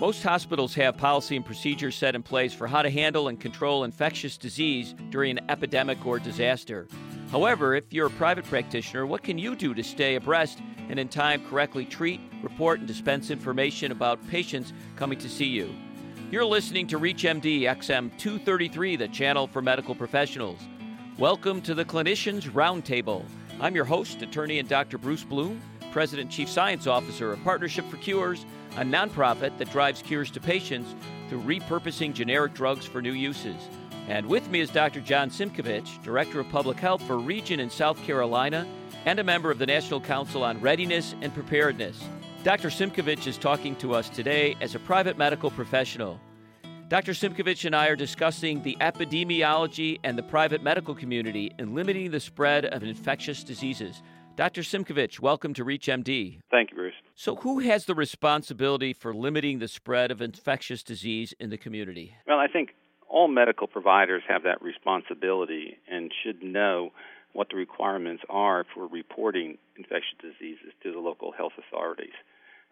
Most hospitals have policy and procedures set in place for how to handle and control infectious disease during an epidemic or disaster. However, if you're a private practitioner, what can you do to stay abreast and in time correctly treat, report, and dispense information about patients coming to see you? You're listening to ReachMD XM 233, the channel for medical professionals. Welcome to the Clinicians Roundtable. I'm your host, attorney and Dr. Bruce Bloom, President Chief Science Officer of Partnership for Cures, a nonprofit that drives cures to patients through repurposing generic drugs for new uses. And with me is Dr. John Simkovich, Director of Public Health for Region in South Carolina and a member of the National Council on Readiness and Preparedness. Dr. Simkovich is talking to us today as a private medical professional. Dr. Simkovich and I are discussing the epidemiology and the private medical community in limiting the spread of infectious diseases. Dr. Simkovich, welcome to ReachMD. Thank you, Bruce. So, who has the responsibility for limiting the spread of infectious disease in the community? Well, I think all medical providers have that responsibility and should know what the requirements are for reporting infectious diseases to the local health authorities.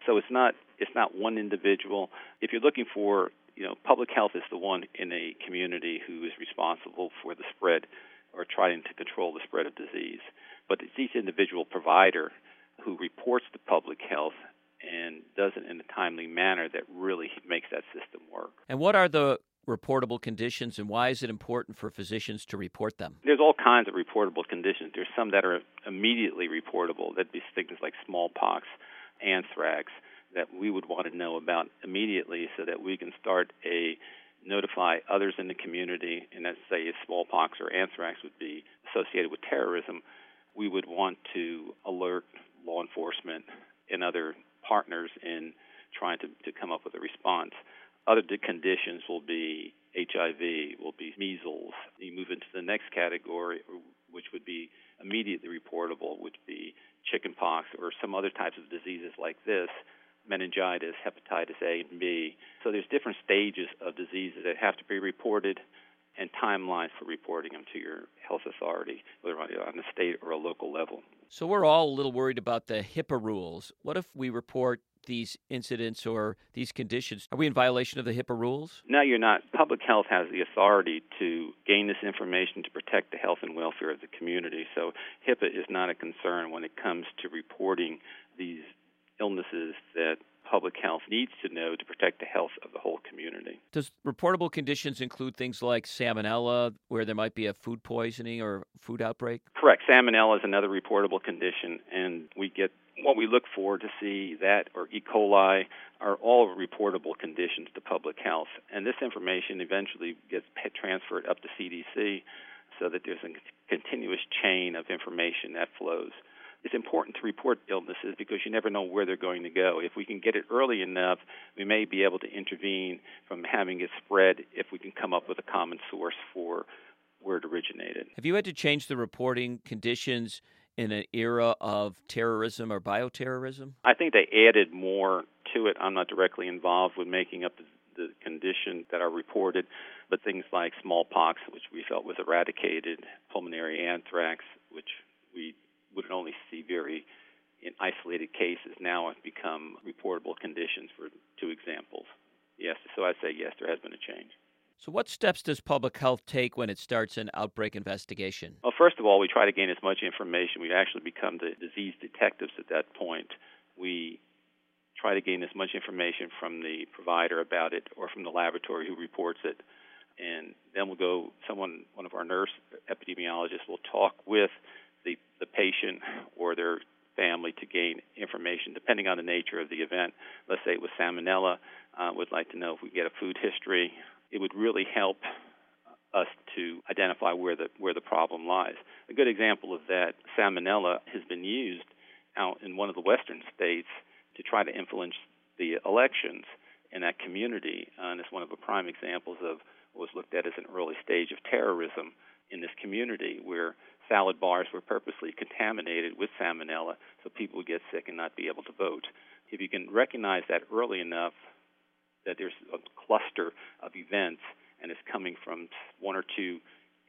So it's not it's not one individual. If you're looking for you know, public health is the one in a community who is responsible for the spread or trying to control the spread of disease. But it's each individual provider who reports to public health and does it in a timely manner that really makes that system work. And what are the reportable conditions and why is it important for physicians to report them? There's all kinds of reportable conditions. There's some that are immediately reportable. That'd be things like smallpox, anthrax, that we would want to know about immediately so that we can start a notify others in the community and let's say if smallpox or anthrax would be associated with terrorism we would want to alert law enforcement and other partners in trying to, to come up with a response other conditions will be HIV, will be measles. You move into the next category, which would be immediately reportable, would be chickenpox or some other types of diseases like this meningitis, hepatitis A and B. So there's different stages of diseases that have to be reported and timelines for reporting them to your health authority, whether on a state or a local level. So we're all a little worried about the HIPAA rules. What if we report these incidents or these conditions? Are we in violation of the HIPAA rules? No, you're not. Public health has the authority to gain this information to protect the health and welfare of the community. So HIPAA is not a concern when it comes to reporting these illnesses that public health needs to know to protect the health of the whole community. Does reportable conditions include things like salmonella, where there might be a food poisoning or food outbreak? Correct. Salmonella is another reportable condition, and we get what we look for to see that or E. coli are all reportable conditions to public health. And this information eventually gets transferred up to CDC so that there's a continuous chain of information that flows it's important to report illnesses because you never know where they're going to go. If we can get it early enough, we may be able to intervene from having it spread if we can come up with a common source for where it originated. Have you had to change the reporting conditions in an era of terrorism or bioterrorism? I think they added more to it. I'm not directly involved with making up the, the conditions that are reported, but things like smallpox, which we felt was eradicated, pulmonary anthrax, which we would only see very in isolated cases now have become reportable conditions for two examples. Yes, so I'd say yes, there has been a change. So, what steps does public health take when it starts an outbreak investigation? Well, first of all, we try to gain as much information. We actually become the disease detectives at that point. We try to gain as much information from the provider about it or from the laboratory who reports it. And then we'll go, someone, one of our nurse epidemiologists will talk with patient or their family to gain information depending on the nature of the event. Let's say it was salmonella, uh, would like to know if we get a food history. It would really help us to identify where the where the problem lies. A good example of that, salmonella has been used out in one of the western states to try to influence the elections in that community, and it's one of the prime examples of what was looked at as an early stage of terrorism in this community, where salad bars were purposely contaminated with salmonella so people would get sick and not be able to vote. If you can recognize that early enough that there's a cluster of events and it's coming from one or two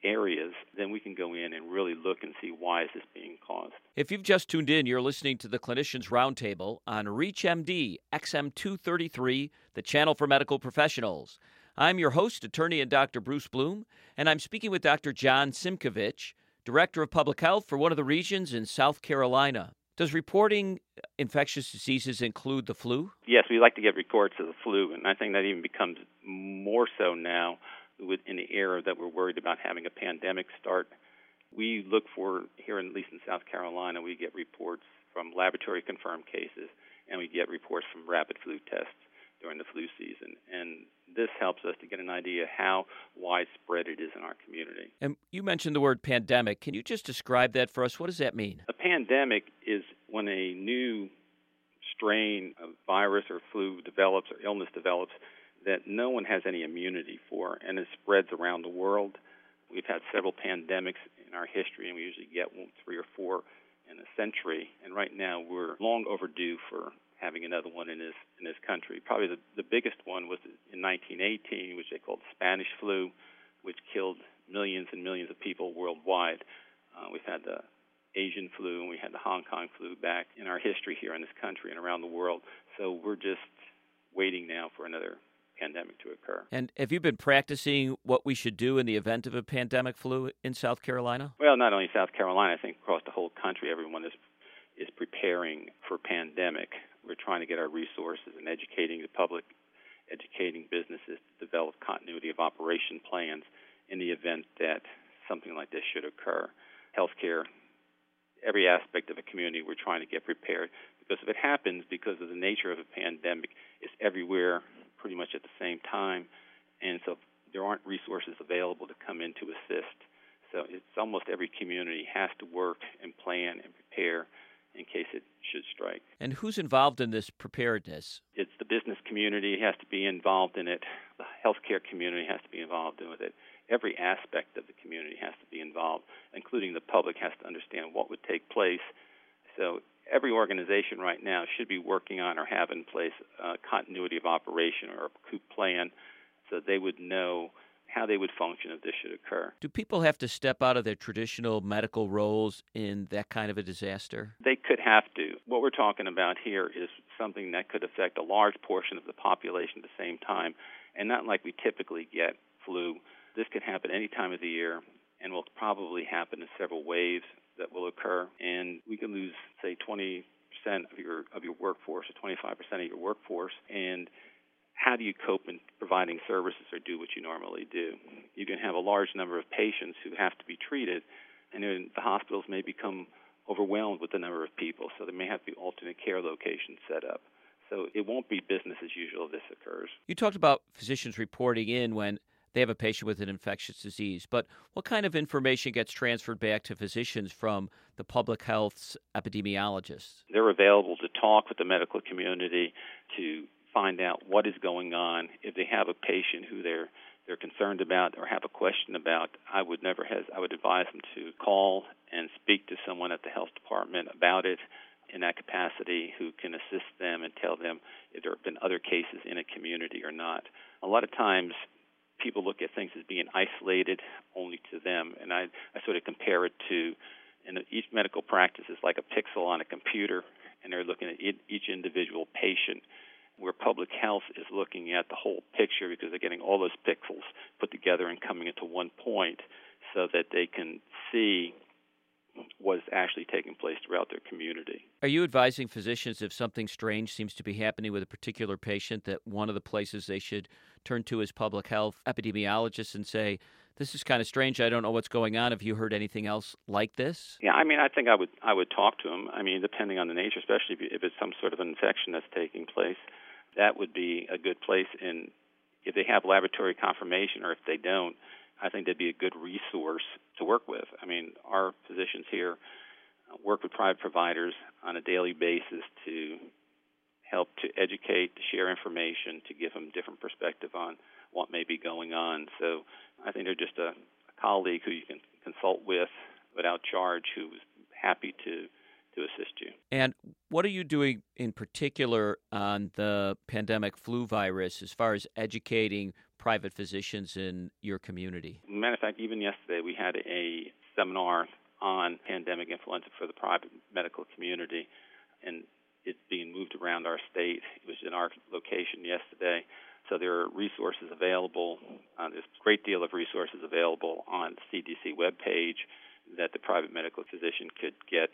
areas, then we can go in and really look and see why is this being caused. If you've just tuned in, you're listening to the Clinicians Roundtable on ReachMD XM233, the channel for medical professionals. I'm your host, attorney and Dr. Bruce Bloom, and I'm speaking with Dr. John Simkovich, Director of Public Health for one of the regions in South Carolina. Does reporting infectious diseases include the flu? Yes, we like to get reports of the flu, and I think that even becomes more so now in the era that we're worried about having a pandemic start. We look for, here at least in South Carolina, we get reports from laboratory confirmed cases, and we get reports from rapid flu tests during the flu season. And this helps us to get an idea how widespread it is in our community. And you mentioned the word pandemic. Can you just describe that for us? What does that mean? A pandemic is when a new strain of virus or flu develops or illness develops that no one has any immunity for and it spreads around the world. We've had several pandemics in our history, and we usually get one, three or four in a century. And right now, we're long overdue for having another one in this in this country. Probably the, the biggest one was in 1918, which they called the Spanish flu, which killed millions and millions of people worldwide. Uh, we've had the Asian flu and we had the Hong Kong flu back in our history here in this country and around the world. So we're just waiting now for another pandemic to occur. And have you been practicing what we should do in the event of a pandemic flu in South Carolina? Well, not only South Carolina, I think across the whole country, everyone is is preparing for pandemic. We're trying to get our resources and educating the public, educating businesses to develop continuity of operation plans in the event that something like this should occur. Healthcare, every aspect of a community, we're trying to get prepared because if it happens, because of the nature of a pandemic, it's everywhere pretty much at the same time, and so there aren't resources available to come in to assist. So it's almost every community has to work and plan and prepare in case it should strike. And who's involved in this preparedness? It's the business community has to be involved in it. The healthcare community has to be involved in it. Every aspect of the community has to be involved, including the public has to understand what would take place. So every organization right now should be working on or have in place a continuity of operation or a COOP plan so they would know how they would function if this should occur. Do people have to step out of their traditional medical roles in that kind of a disaster? They could have to. What we're talking about here is something that could affect a large portion of the population at the same time, and not like we typically get flu. This could happen any time of the year and will probably happen in several waves that will occur, and we can lose, say, 20% of your of your workforce or 25% of your workforce, and how do you cope in providing services or do what you normally do? You can have a large number of patients who have to be treated, and then the hospitals may become overwhelmed with the number of people, so there may have to be alternate care locations set up. So it won't be business as usual if this occurs. You talked about physicians reporting in when they have a patient with an infectious disease. But what kind of information gets transferred back to physicians from the public health's epidemiologists? They're available to talk with the medical community to find out what is going on. If they have a patient who they're they're concerned about or have a question about, I would never has I would advise them to call and speak to someone at the health department about it in that capacity who can assist them and tell them if there have been other cases in a community or not. A lot of times people look at things as being isolated only to them, and I, I sort of compare it to, and each medical practice is like a pixel on a computer, and they're looking at each individual patient. Where public health is looking at the whole picture because they're getting all those pixels put together and coming into one point, so that they can see what is actually taking place throughout their community. Are you advising physicians if something strange seems to be happening with a particular patient that one of the places they should turn to is public health epidemiologists and say, this is kind of strange. I don't know what's going on. Have you heard anything else like this? Yeah, I mean, I think I would I would talk to them. I mean, depending on the nature, especially if it's some sort of an infection that's taking place, that would be a good place. And if they have laboratory confirmation, or if they don't, I think that'd be a good resource to work with. I mean, our physicians here work with private providers on a daily basis to help to educate, to share information, to give them different perspective on what may be going on. So I think they're just a, a colleague who you can consult with without charge, who's happy to to assist you. And what are you doing in particular on the pandemic flu virus as far as educating private physicians in your community? Matter of fact, even yesterday we had a seminar on pandemic influenza for the private medical community, and it's being moved around our state. It was in our location yesterday. So there are resources available. Uh, there's a great deal of resources available on the CDC webpage that the private medical physician could get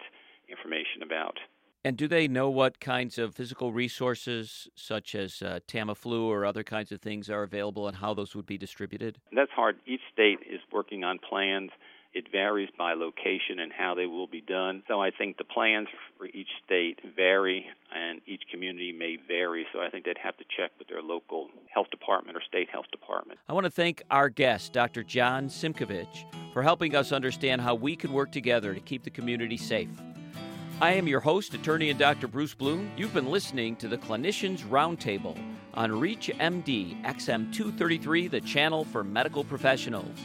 information about. And do they know what kinds of physical resources, such as uh, Tamiflu or other kinds of things, are available and how those would be distributed? That's hard. Each state is working on plans. It varies by location and how they will be done. So I think the plans for each state vary and each community may vary. So I think they'd have to check with their local health department or state health department. I want to thank our guest, Dr. John Simkovich, for helping us understand how we can work together to keep the community safe. I am your host, attorney and Dr. Bruce Bloom. You've been listening to the Clinicians Roundtable on ReachMD XM233, the channel for medical professionals.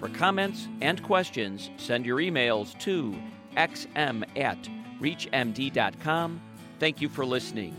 For comments and questions, send your emails to xm at reachmd.com. Thank you for listening.